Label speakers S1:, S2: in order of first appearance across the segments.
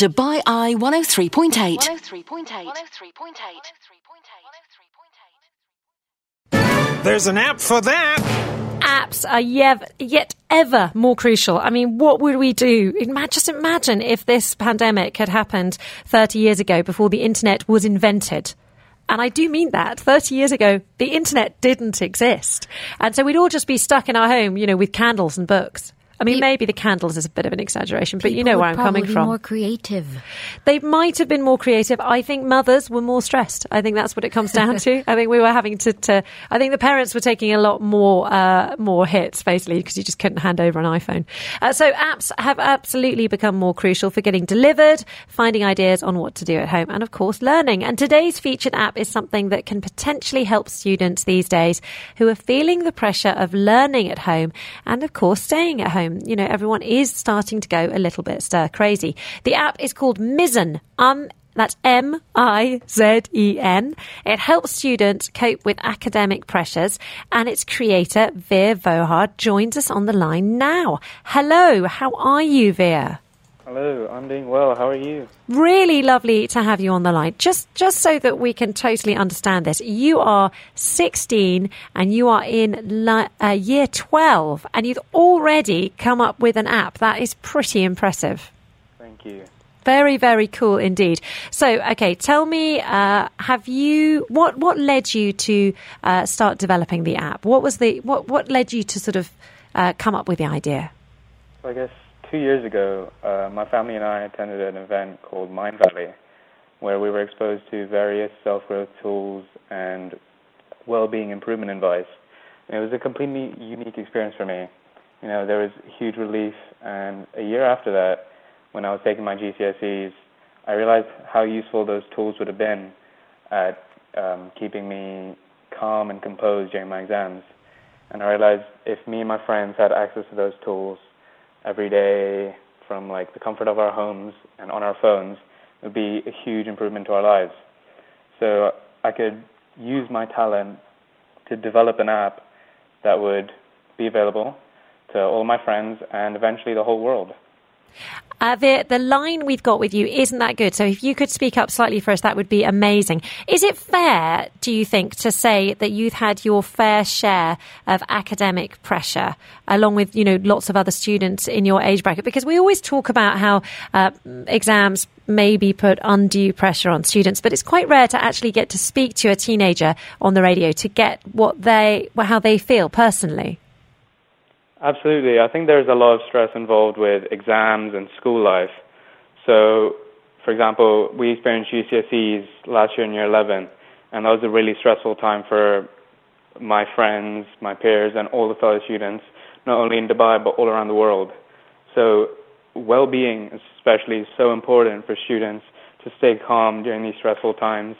S1: Dubai Eye 103.8.
S2: 103.8.
S3: There's an app for that.
S4: apps are yet, yet ever more crucial. I mean, what would we do? Ima- Just imagine if this pandemic had happened 30 years ago before the internet was invented. And I do mean that. 30 years ago, the internet didn't exist. And so we'd all just be stuck in our home, you know, with candles and books. I mean,
S5: Pe-
S4: maybe the candles is a bit of an exaggeration, but you know where I'm coming from.
S5: More creative.
S4: They might have been more creative. I think mothers were more stressed. I think that's what it comes down to. I think we were having to. to I think the parents were taking a lot more uh, more hits, basically, because you just couldn't hand over an iPhone. Uh, so apps have absolutely become more crucial for getting delivered, finding ideas on what to do at home, and of course, learning. And today's featured app is something that can potentially help students these days who are feeling the pressure of learning at home and, of course, staying at home. You know, everyone is starting to go a little bit stir crazy. The app is called MiZen. Um, that's M I Z E N. It helps students cope with academic pressures, and its creator, Veer Vohra, joins us on the line now. Hello, how are you, Veer?
S6: Hello, I'm doing well. How are you?
S4: Really lovely to have you on the line. Just just so that we can totally understand this, you are 16 and you are in li- uh, year 12, and you've already come up with an app. That is pretty impressive.
S6: Thank you.
S4: Very, very cool indeed. So, okay, tell me, uh, have you what what led you to uh, start developing the app? What was the what what led you to sort of uh, come up with the idea?
S6: I guess two years ago, uh, my family and I attended an event called Mindvalley, where we were exposed to various self-growth tools and well-being improvement advice. And it was a completely unique experience for me. You know, there was huge relief, and a year after that, when I was taking my GCSEs, I realized how useful those tools would have been at um, keeping me calm and composed during my exams. And I realized if me and my friends had access to those tools every day from like the comfort of our homes and on our phones, would be a huge improvement to our lives. So I could use my talent to develop an app that would be available to all my friends and eventually the whole world.
S4: Uh, the the line we've got with you isn't that good. So if you could speak up slightly for us, that would be amazing. Is it fair, do you think, to say that you've had your fair share of academic pressure, along with you know lots of other students in your age bracket? Because we always talk about how uh, exams maybe put undue pressure on students, but it's quite rare to actually get to speak to a teenager on the radio to get what they well, how they feel personally.
S6: Absolutely. I think there's a lot of stress involved with exams and school life. So, for example, we experienced GCSEs last year in year 11, and that was a really stressful time for my friends, my peers, and all the fellow students, not only in Dubai, but all around the world. So, well being, especially, is so important for students to stay calm during these stressful times.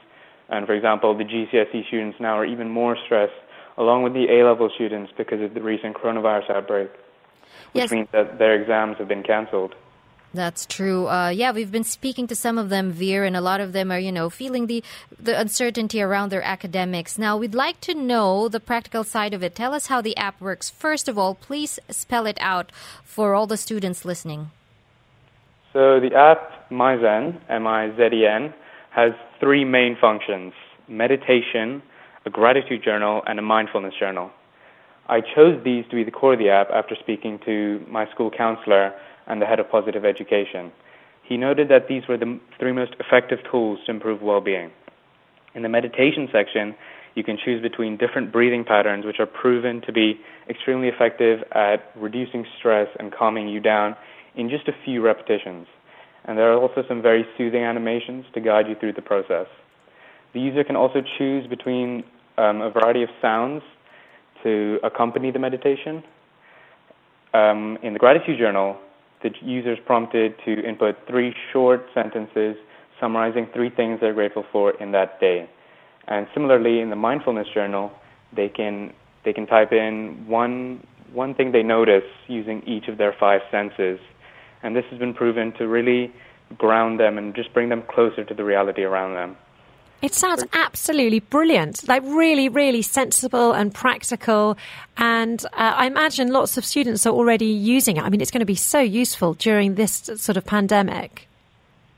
S6: And, for example, the GCSE students now are even more stressed along with the A level students because of the recent coronavirus outbreak, which
S5: Yes.
S6: means that their exams have been cancelled.
S5: That's true. Uh, yeah, we've been speaking to some of them, Veer, and a lot of them are, you know, feeling the the uncertainty around their academics. Now, we'd like to know the practical side of it. Tell us how the app works. First of all, please spell it out for all the students listening.
S6: So the app MiZen, M-I-Z-E-N, has three main functions: meditation, a gratitude journal, and a mindfulness journal. I chose these to be the core of the app after speaking to my school counselor and the head of positive education. He noted that these were the three most effective tools to improve well-being. In the meditation section, you can choose between different breathing patterns which are proven to be extremely effective at reducing stress and calming you down in just a few repetitions. And there are also some very soothing animations to guide you through the process. The user can also choose between um, a variety of sounds to accompany the meditation. Um, in the gratitude journal, the user is prompted to input three short sentences summarizing three things they're grateful for in that day. And similarly, in the mindfulness journal, they can they can type in one one thing they notice using each of their five senses, and this has been proven to really ground them and just bring them closer to the reality around them.
S4: It sounds absolutely brilliant, like really, really sensible and practical. And uh, I imagine lots of students are already using it. I mean, it's going to be so useful during this sort of pandemic.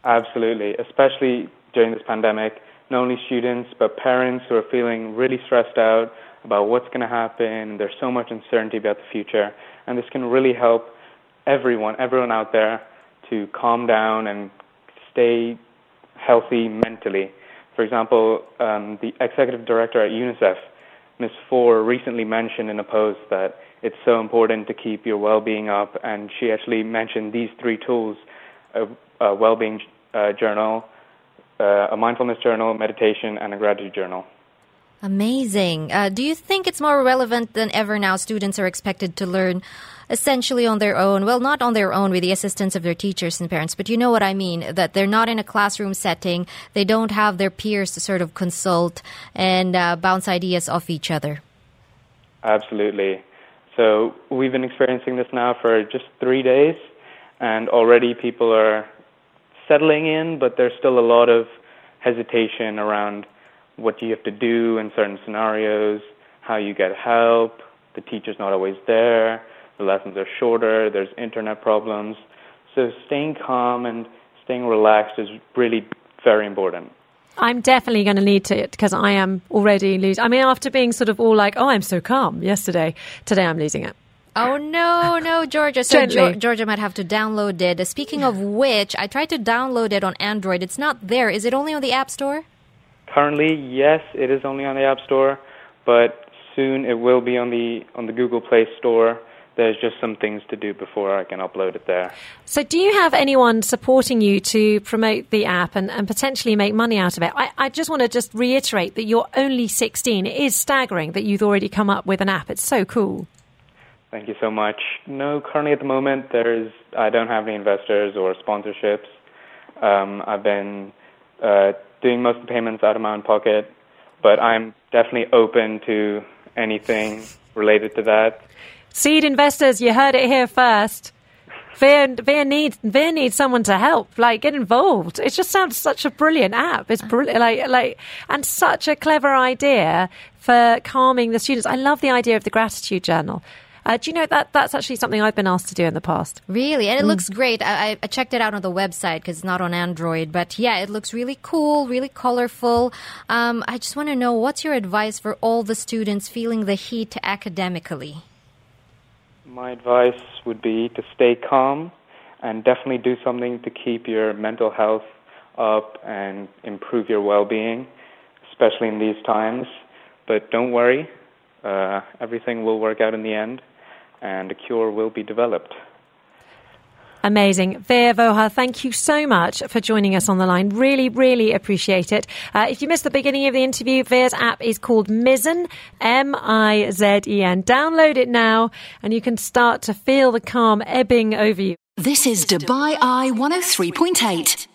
S6: Absolutely, especially during this pandemic. Not only students, but parents who are feeling really stressed out about what's going to happen. There's so much uncertainty about the future, and this can really help everyone, everyone out there, to calm down and stay healthy mentally. For example, um, the executive director at UNICEF, Ms. Fore, recently mentioned in a post that it's so important to keep your well-being up, and she actually mentioned these three tools: a, a well-being uh, journal, uh, a mindfulness journal, meditation, and a gratitude journal.
S5: Amazing. Uh, do you think it's more relevant than ever now? Students are expected to learn essentially on their own. Well, not on their own with the assistance of their teachers and parents, but you know what I mean. That they're not in a classroom setting. They don't have their peers to sort of consult and uh, bounce ideas off each other.
S6: Absolutely. So we've been experiencing this now for just three days, and already people are settling in, but there's still a lot of hesitation around what you have to do in certain scenarios, how you get help, the teacher's not always there, the lessons are shorter, there's internet problems. So staying calm and staying relaxed is really very important.
S4: I'm definitely going to need to it because I am already losing. I mean, after being sort of all like, "Oh, I'm so calm" yesterday, today I'm losing it.
S5: Oh no, no, Georgia. So Gently. Georgia might have to download it. Speaking of which, I tried to download it on Android. It's not there. Is it only on the App Store?
S6: Currently, yes, it is only on the App Store, but soon it will be on the on the Google Play Store. There's just some things to do before I can upload it there.
S4: So, do you have anyone supporting you to promote the app and, and potentially make money out of it? I, I just want to just reiterate that you're only 16. It is staggering that you've already come up with an app. It's so cool.
S6: Thank you so much. No, currently at the moment, there is. I don't have any investors or sponsorships. Um, I've been uh, doing most of the payments out of my own pocket, but I'm definitely open to anything related to that.
S4: Seed investors, you heard it here first. Veer, Veer needs Veer needs someone to help, like get involved. It just sounds such a brilliant app. It's brilliant, like like, and such a clever idea for calming the students. I love the idea of the gratitude journal. Uh, do you know that that's actually something I've been asked to do in the past?
S5: Really, and it mm. looks great. I, I, checked it out on the website because it's not on Android, but yeah, it looks really cool, really colorful. Um, I just want to know what's your advice for all the students feeling the heat academically.
S6: My advice would be to stay calm and definitely do something to keep your mental health up and improve your well-being, especially in these times. But don't worry, uh, everything will work out in the end and a cure will be developed.
S4: Amazing. Veer Vohra, thank you so much for joining us on the line. Really, really appreciate it. Uh, if you missed the beginning of the interview, Veer's app is called MiZen, M-I-Z-E-N. Download it now and you can start to feel the calm ebbing over you.
S1: This is Dubai Eye 103.8.